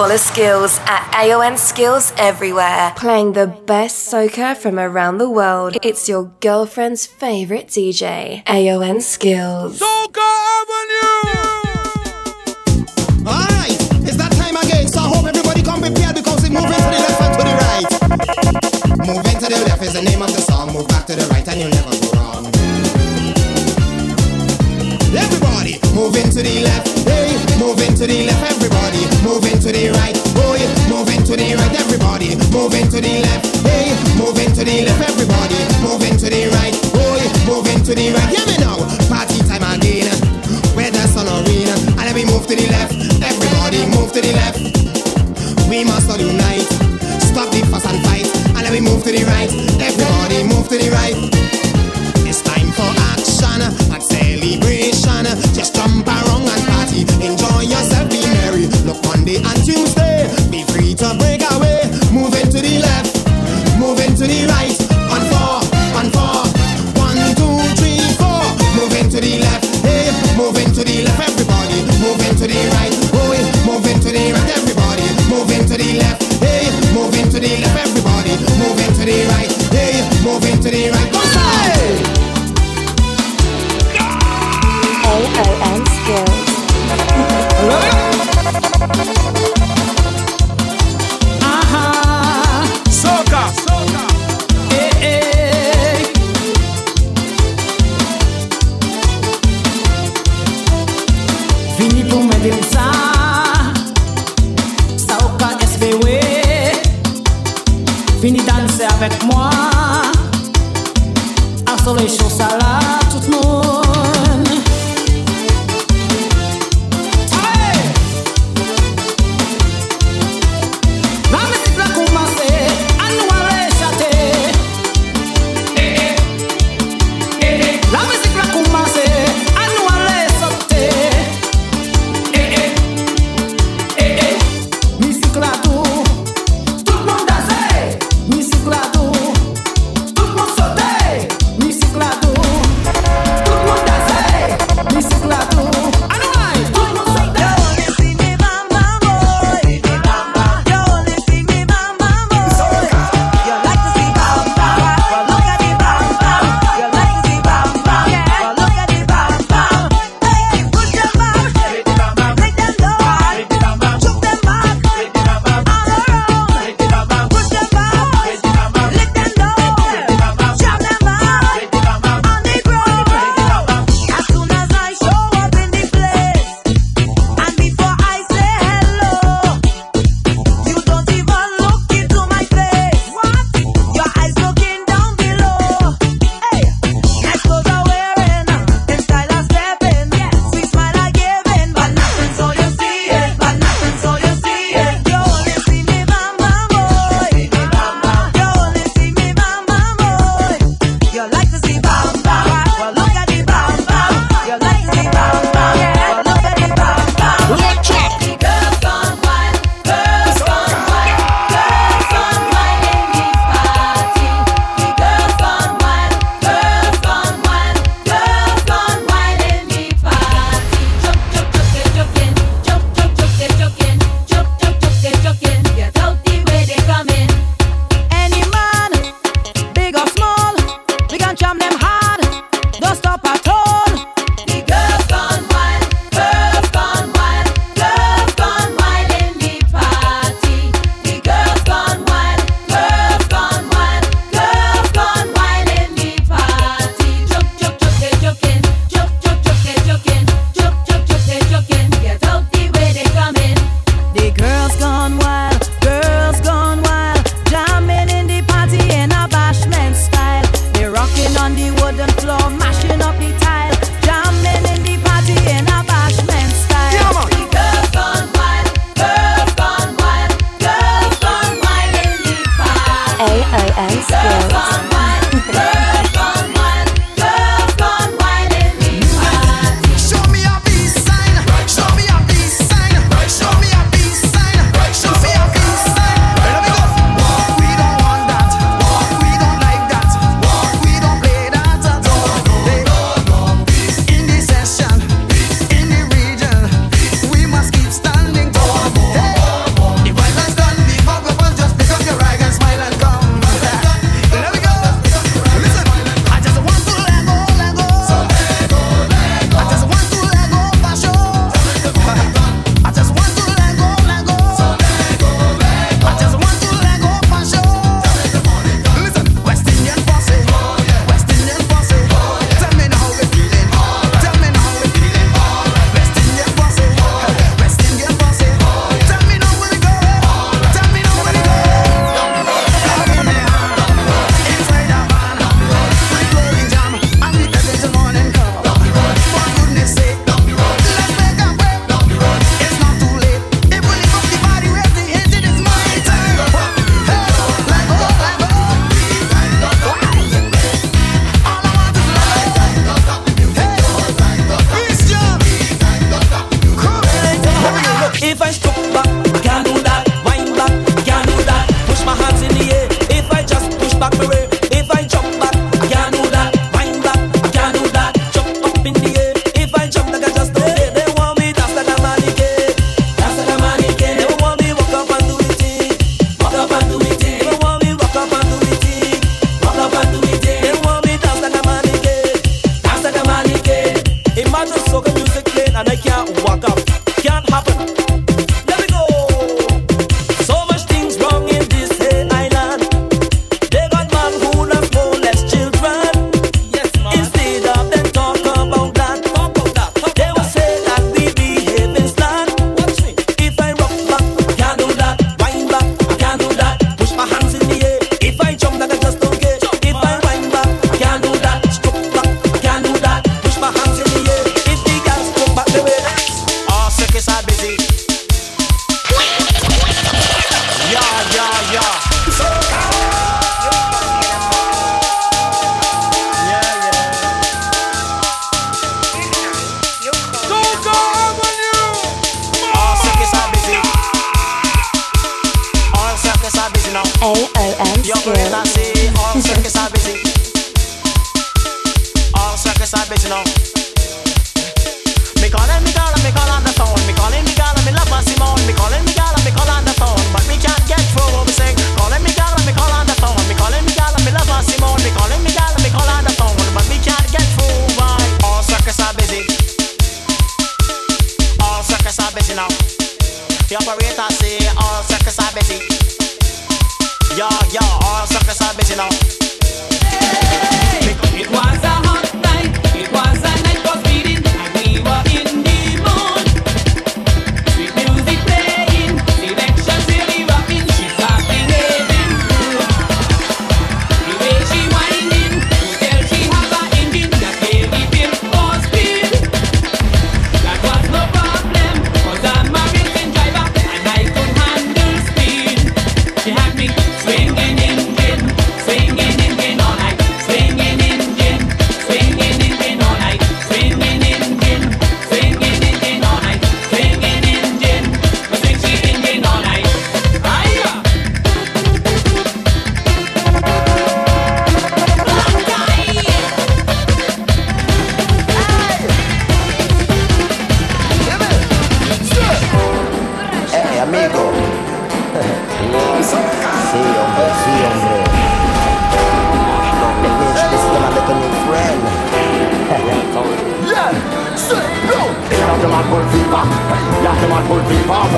Follow Skills at AON Skills everywhere. Playing the best soca from around the world. It's your girlfriend's favorite DJ. AON Skills. Soca Avenue! Alright, it's that time again, so I hope everybody come prepared because it's moving to the left and to the right. Moving to the left is the name of the song, move back to the right and you'll never go wrong. Everybody, moving to the left, hey, moving to the left, everybody, moving to the right, boy, moving to the right, everybody, moving to the left, hey, moving to the left, everybody, moving to the right, boy, moving to the right, hear me now, party time again, where the sun or rain, and then we move to the left, everybody move to the left, we must all unite, stop the fuss and fight, and then we move to the right, everybody move to the right.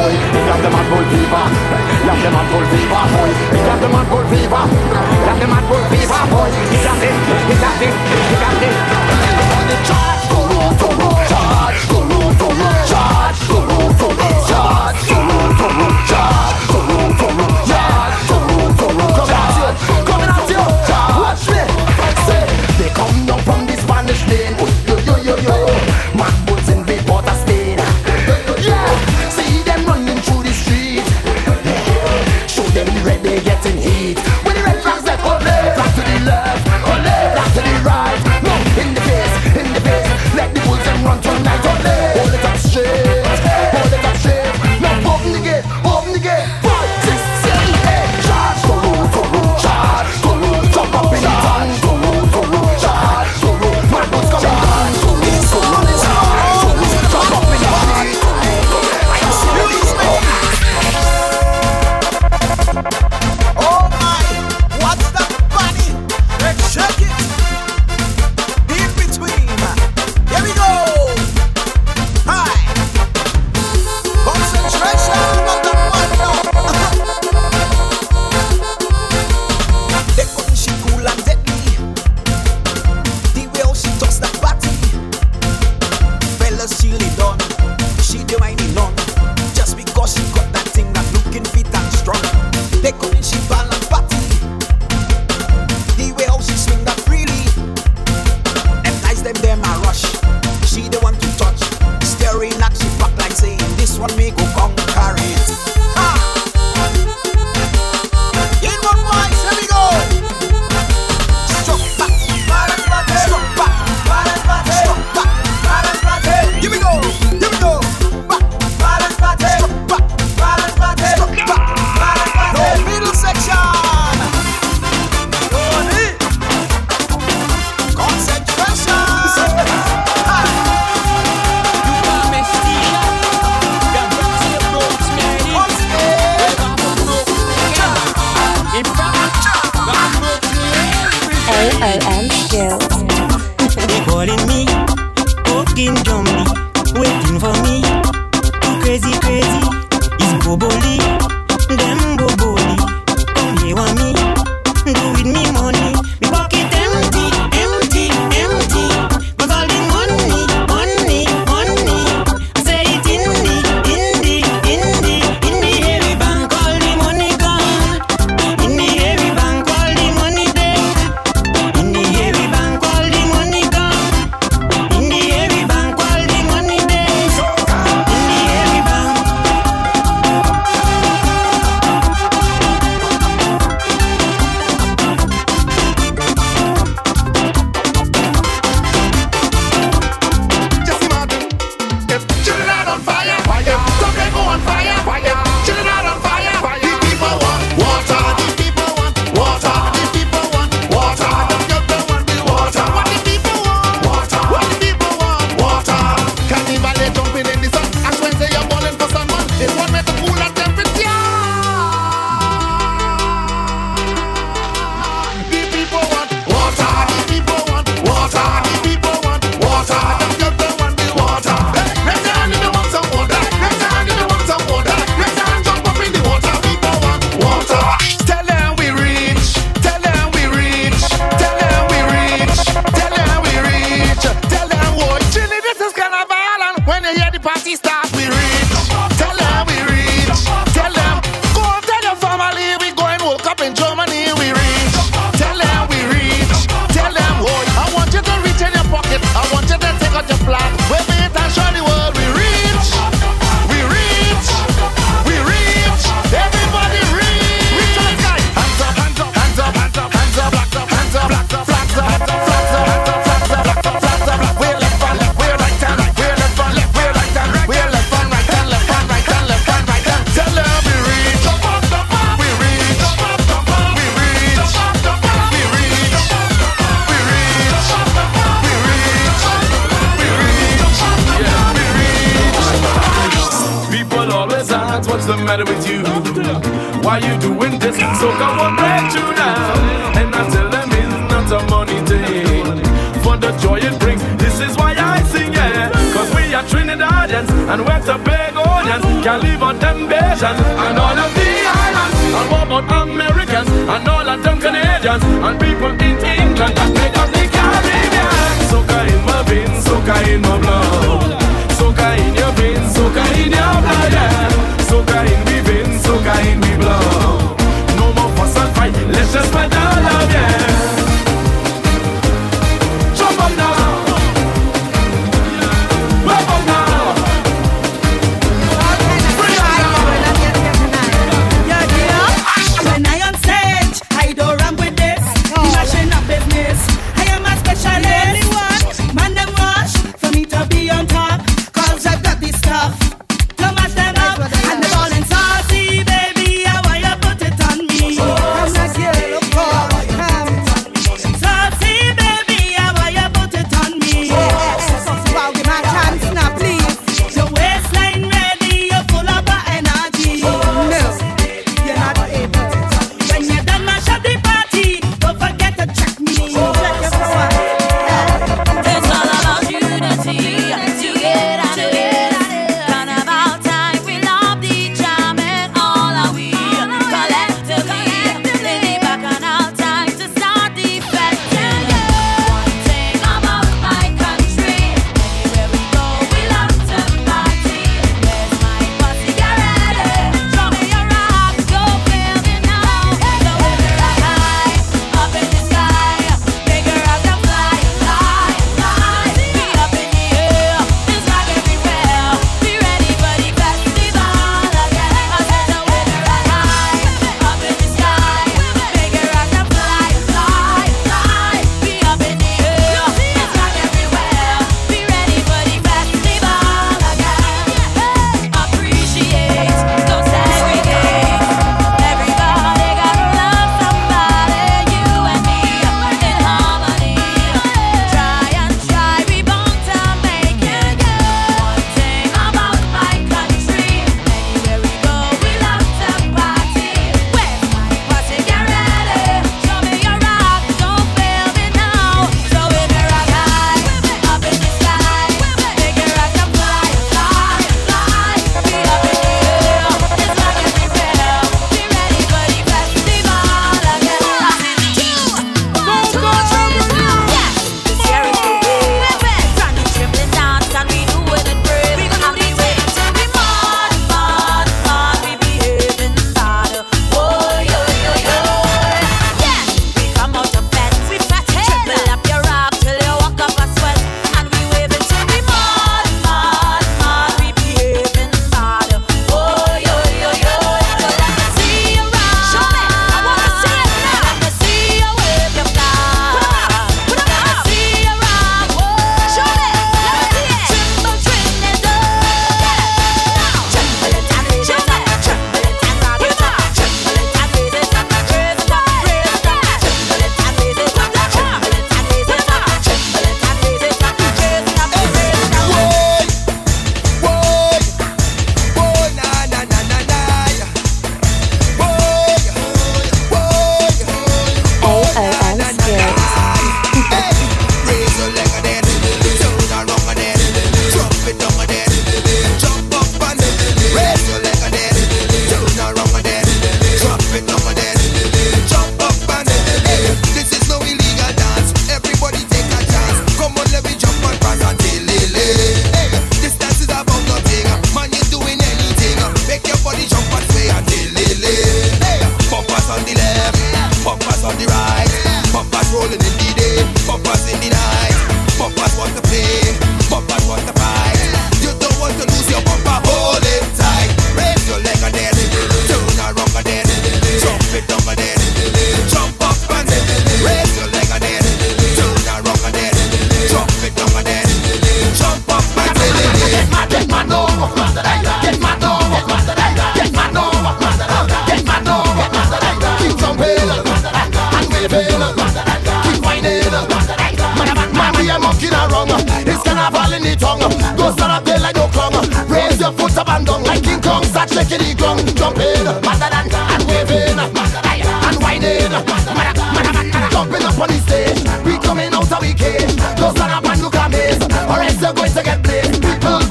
hoj Gattemann Bull Viva Gattemann Bull Viva hoj Gattemann Bull Viva Gattemann Bull Viva hoj Hit that thing, hit that thing, hit that thing On the track, go, go, go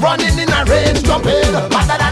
running in a range jumping. Faster than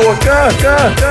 pessoa. Cá, cá, cá.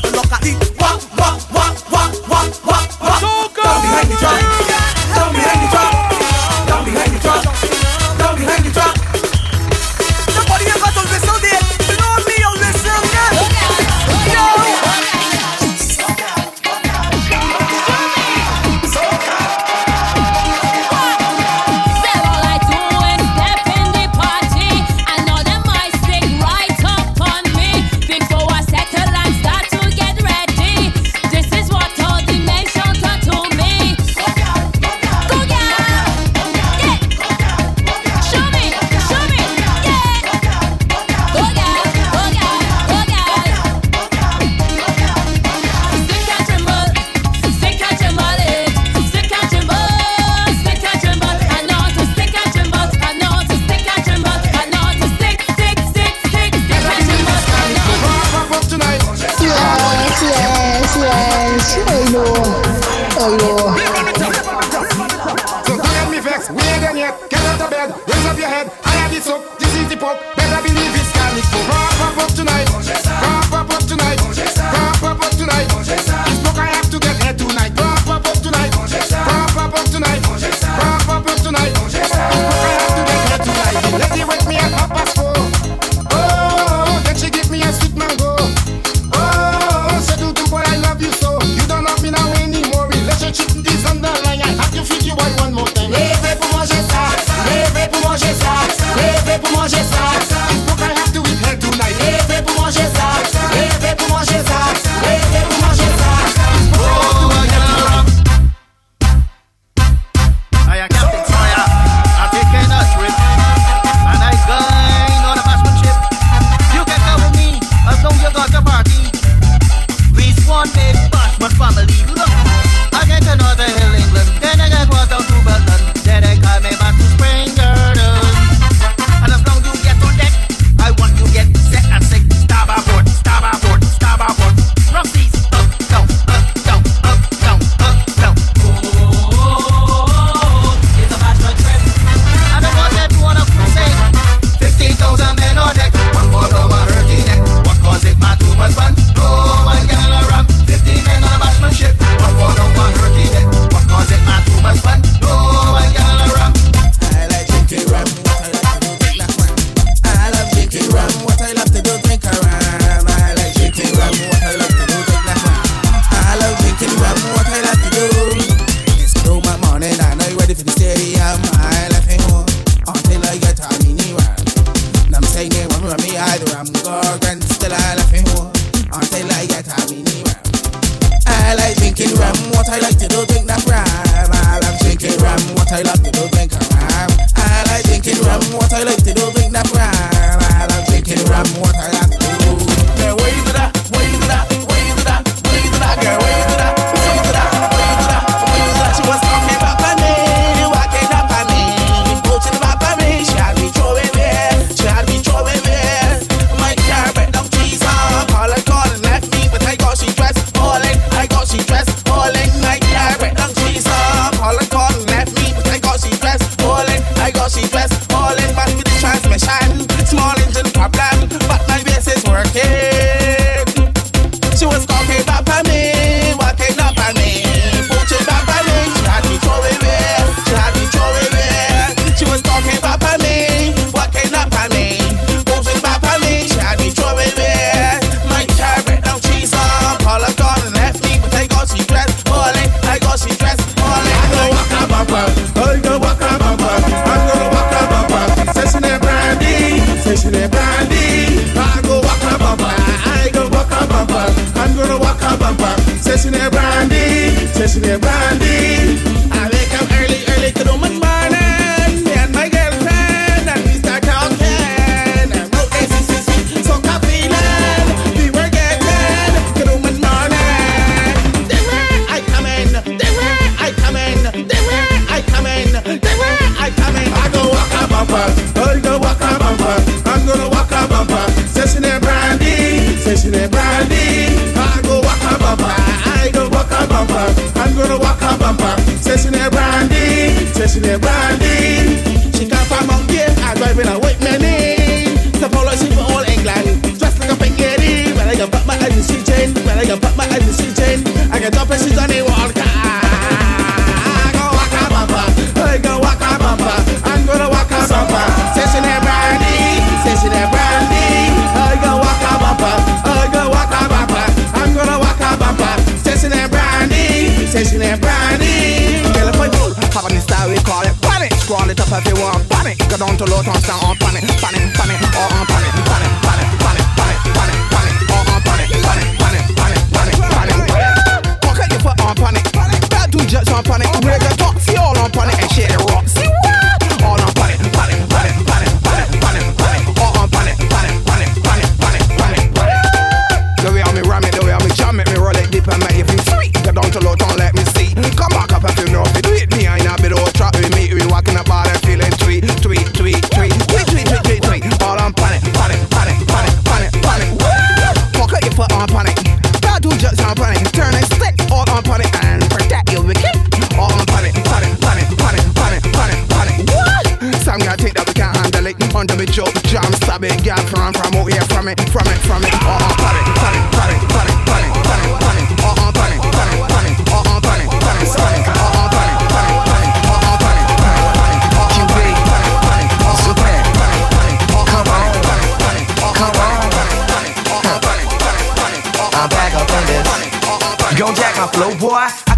Just what I like to do. big gal from from here from it, from it, from it. Oh, uh, panic, panic, panic, panic, panic, panic, panic. Oh, uh, panic, panic, panic. Uh uh, panic, panic, panic. Uh QB. Come on, come on. I'm back up in this. You gon' jack my flow, boy?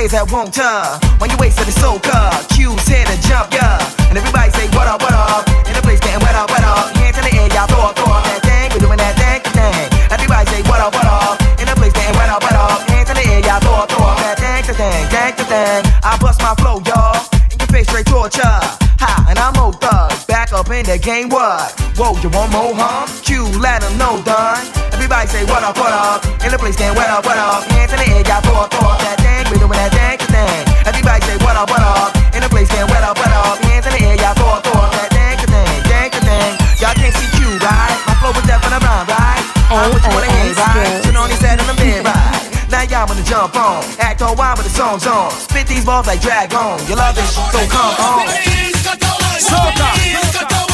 Plays that won't uh. When you waste to the soca, Q's here to jump, yeah. And everybody say, what up, what up? In the place getting wet up, wet up. Hands in the air, y'all throw up, throw up that thing. We're doing that thing, thing. Everybody say, what up, what up? In the place getting wet up, wet up. Hands in the air, y'all throw up, throw up that thing, thing, thing, thing. I bust my flow, y'all. In your face, straight torture. Ha, and I'm old thug. Back up in the game, what? Whoa, you want more, huh? Q, let 'em know, done. Everybody say, what up, what up? In the place, getting wet up, what up? Hands in the air, y'all throw up, throw up that. We doing that thing, thing. Everybody say, what up, what up? In the place, getting wet up, what up? Hands in the air, y'all throw up, throw up that thing, thing, thing, thing. Y'all can't see Q, right? My flow was deaf and I'm rhyme, right? I'm what you wanna hear, right? Turn on these head in the mid, right? Now y'all wanna jump on, act all wild with the songs on. Spit these balls like drag on. You love this, so come on. Soca.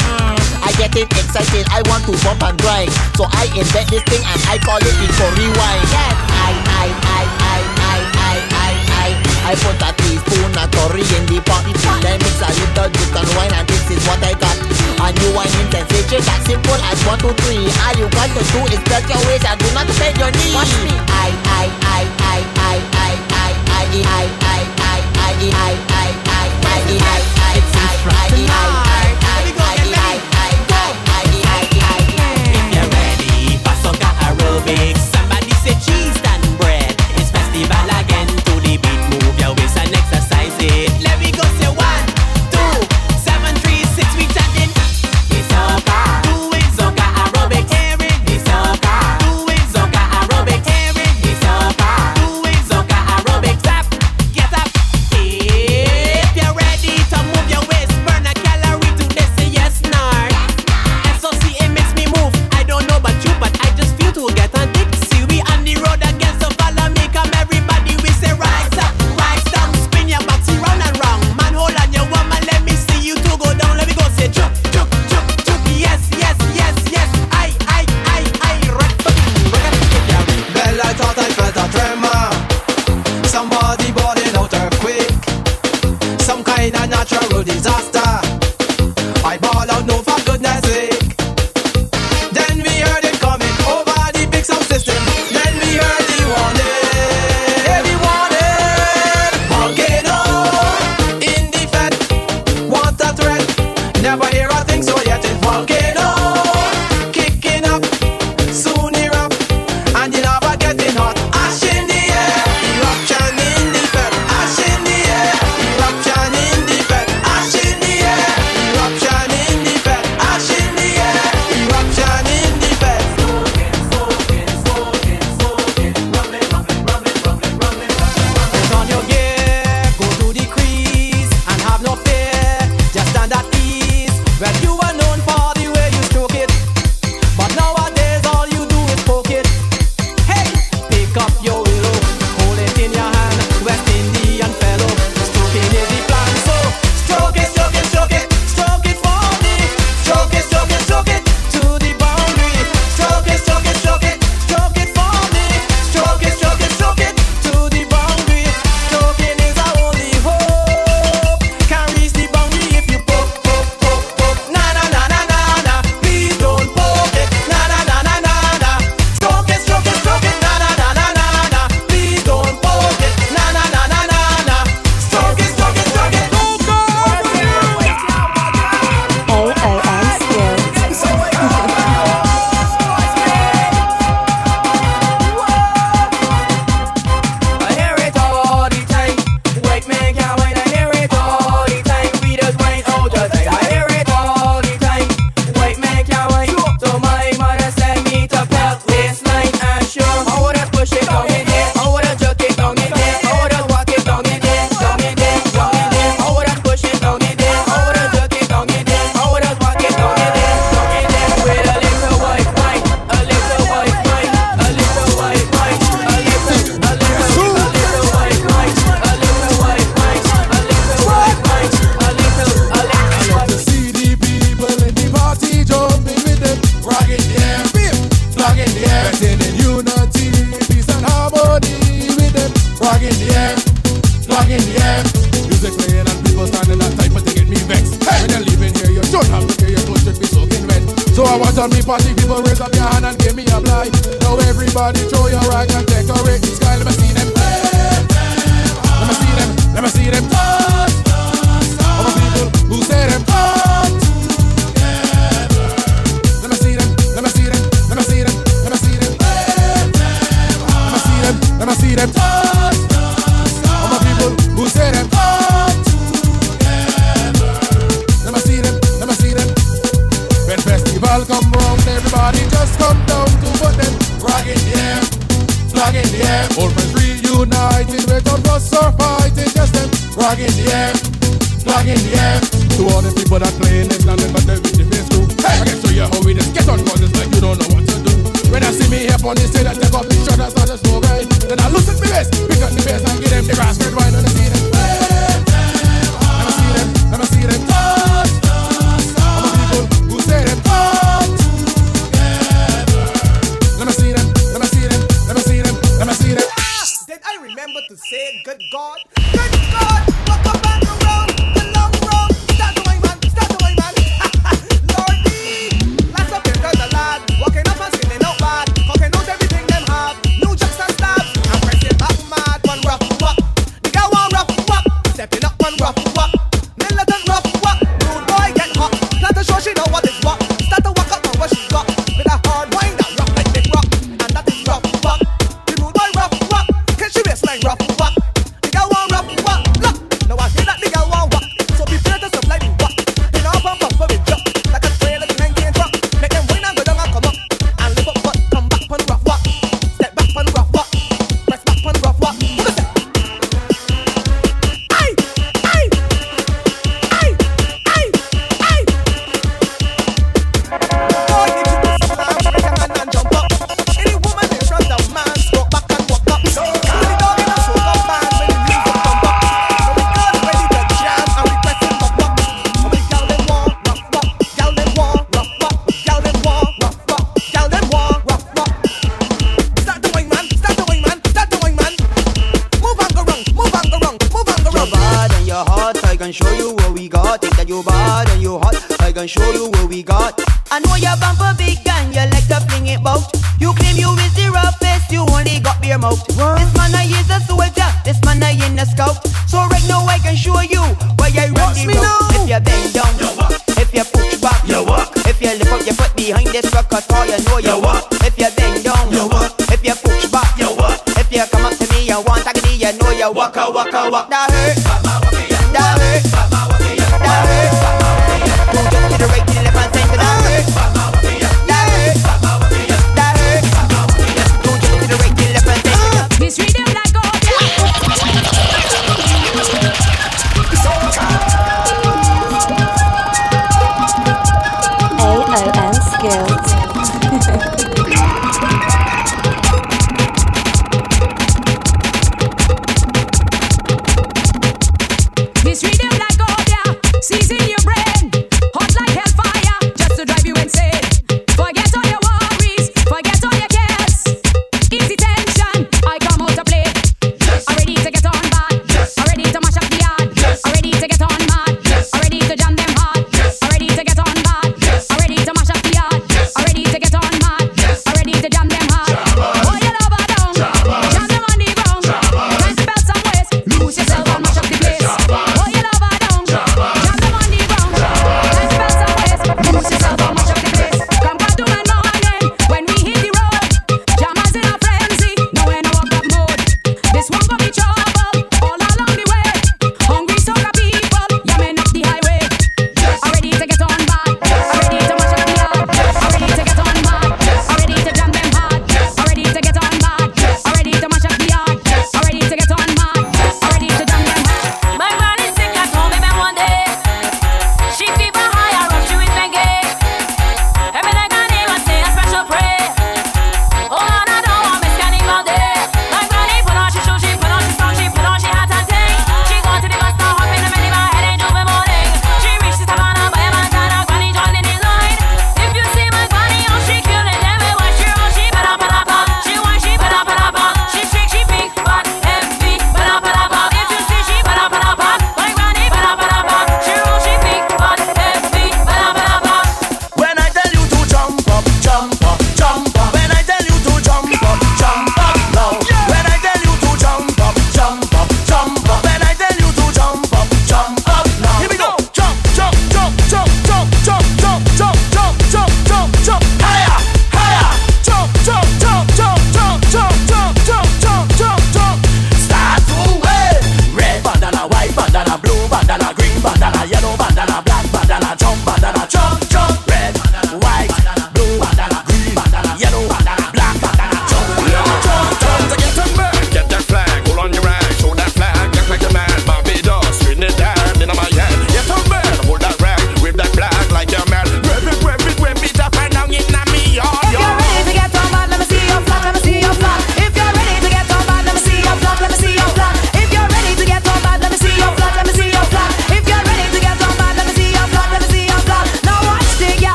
Mm, I getting excited, I want to bump and grind. So I invent this thing and I call it the curry wine. Yes, I, I, I, I, I, I, I, I. I put a teaspoon of curry in the pot. Then mix a little juice and wine and this is what I got. A new wine in sensation, that simple as one, two, three. All you got to do is spread your waist and do not bend your knees. Watch me. I, I, I, I, I, I, I, I, I, I, I, I, I, I, I, I, I, I, It's in front tonight. Let mix.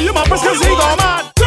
you ma presque zigoman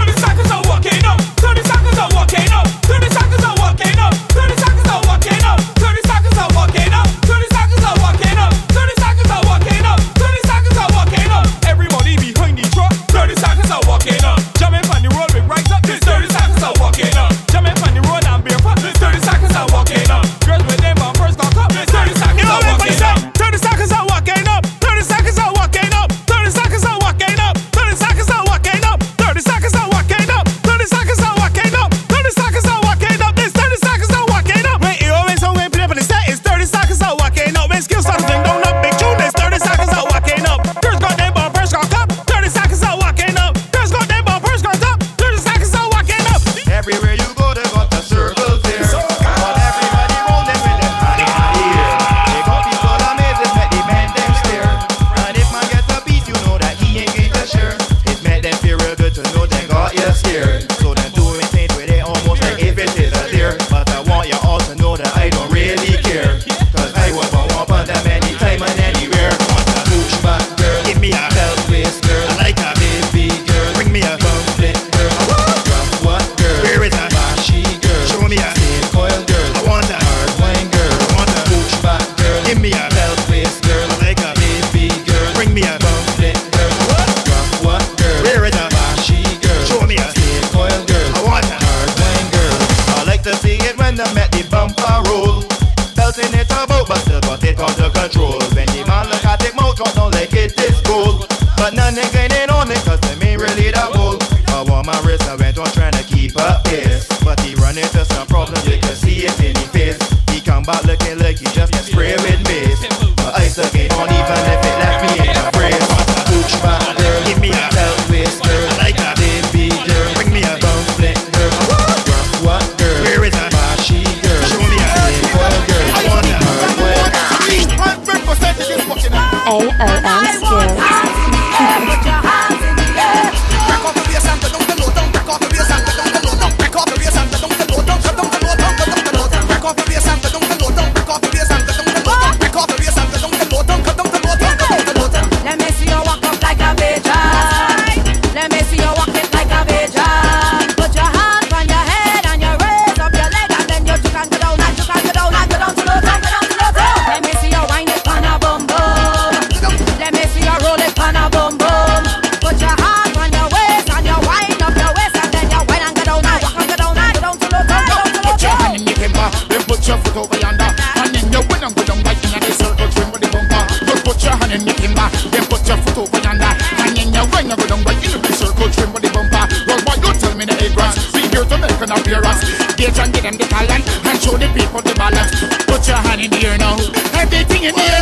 and that. And in your brain, you go down, but you be circle trim with the bumper. Well, boy, you tell me the ignorance. Be here to make an appearance. Gauge and give them the talent and show the people the balance. Put your hand in the air now. Everything in the air.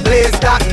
blaze that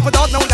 people don't know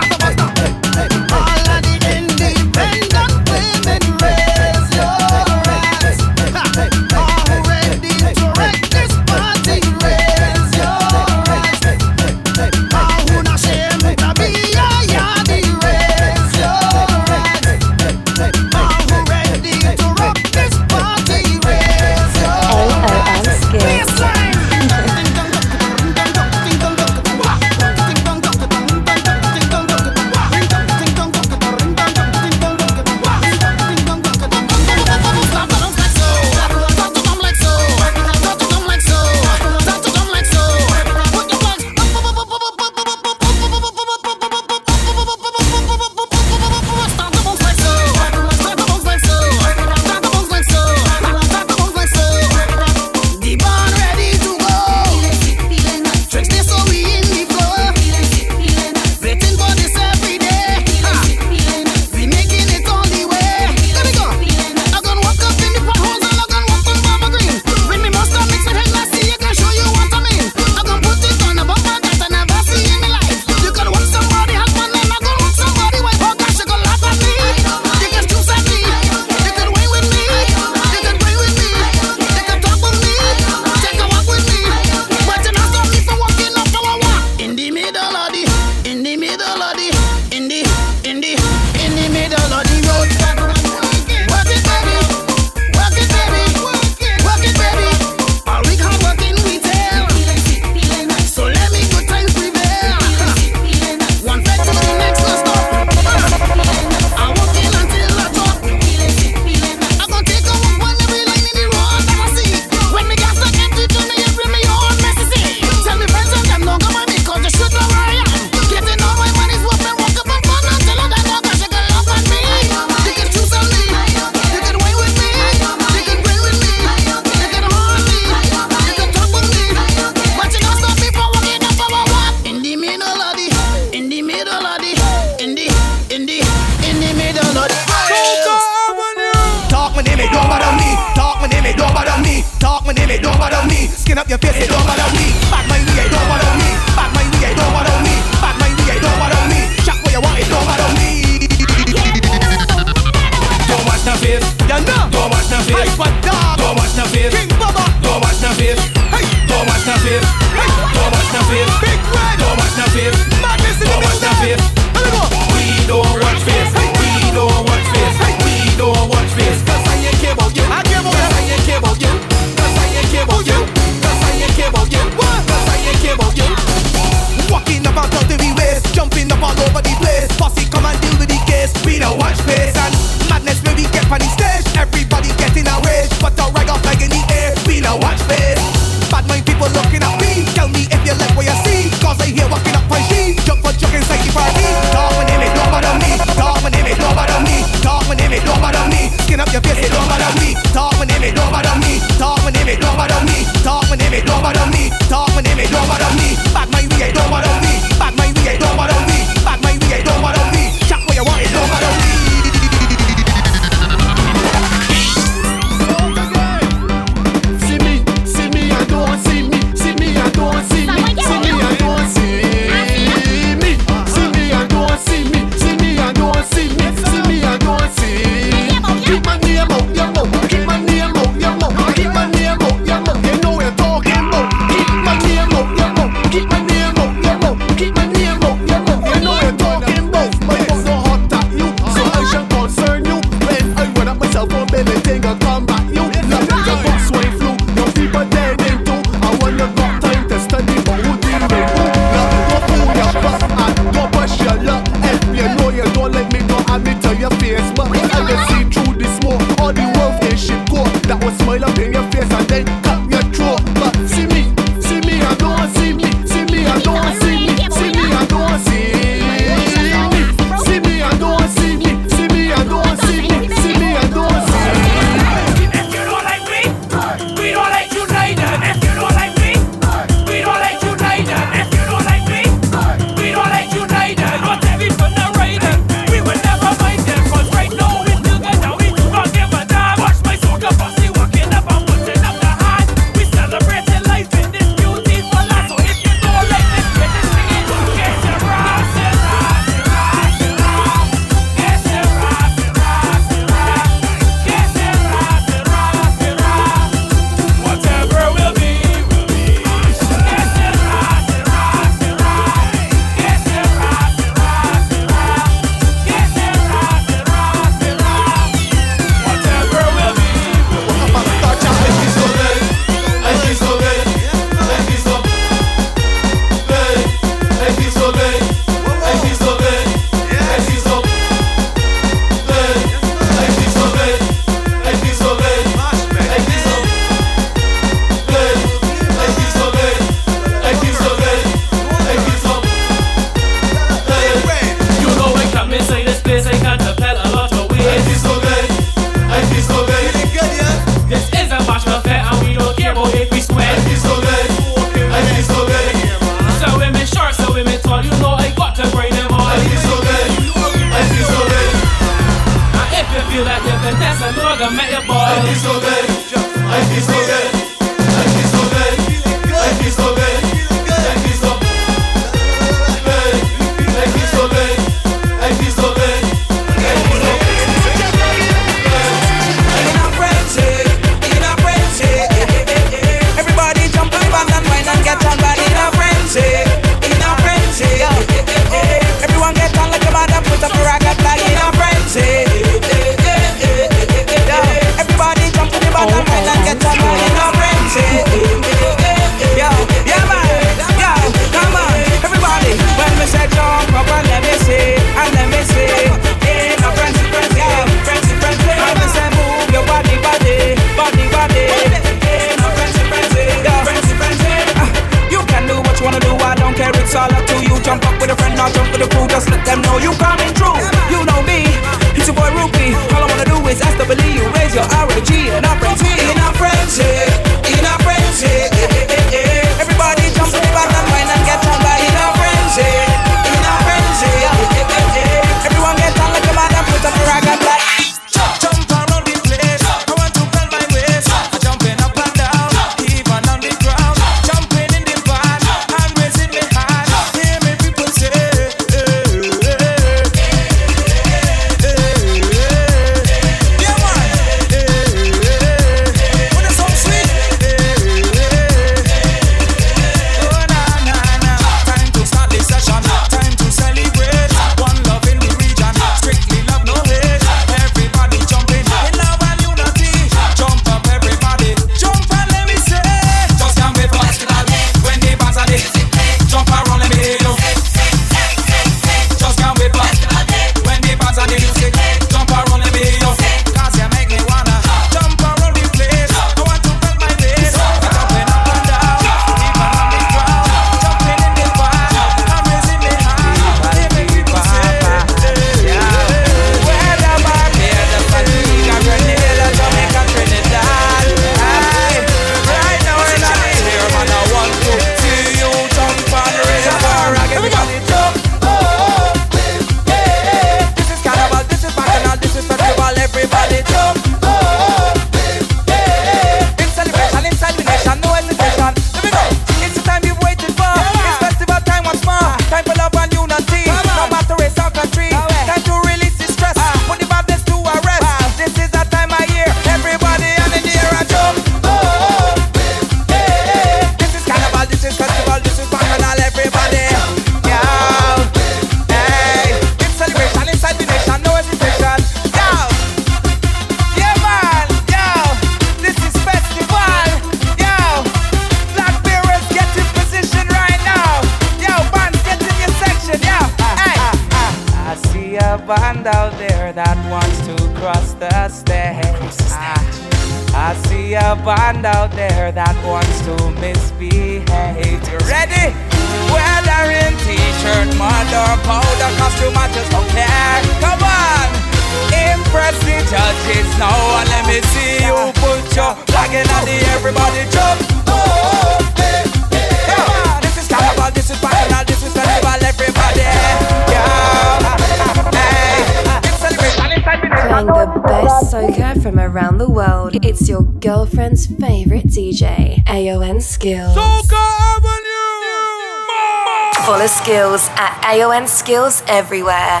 AON Skills everywhere.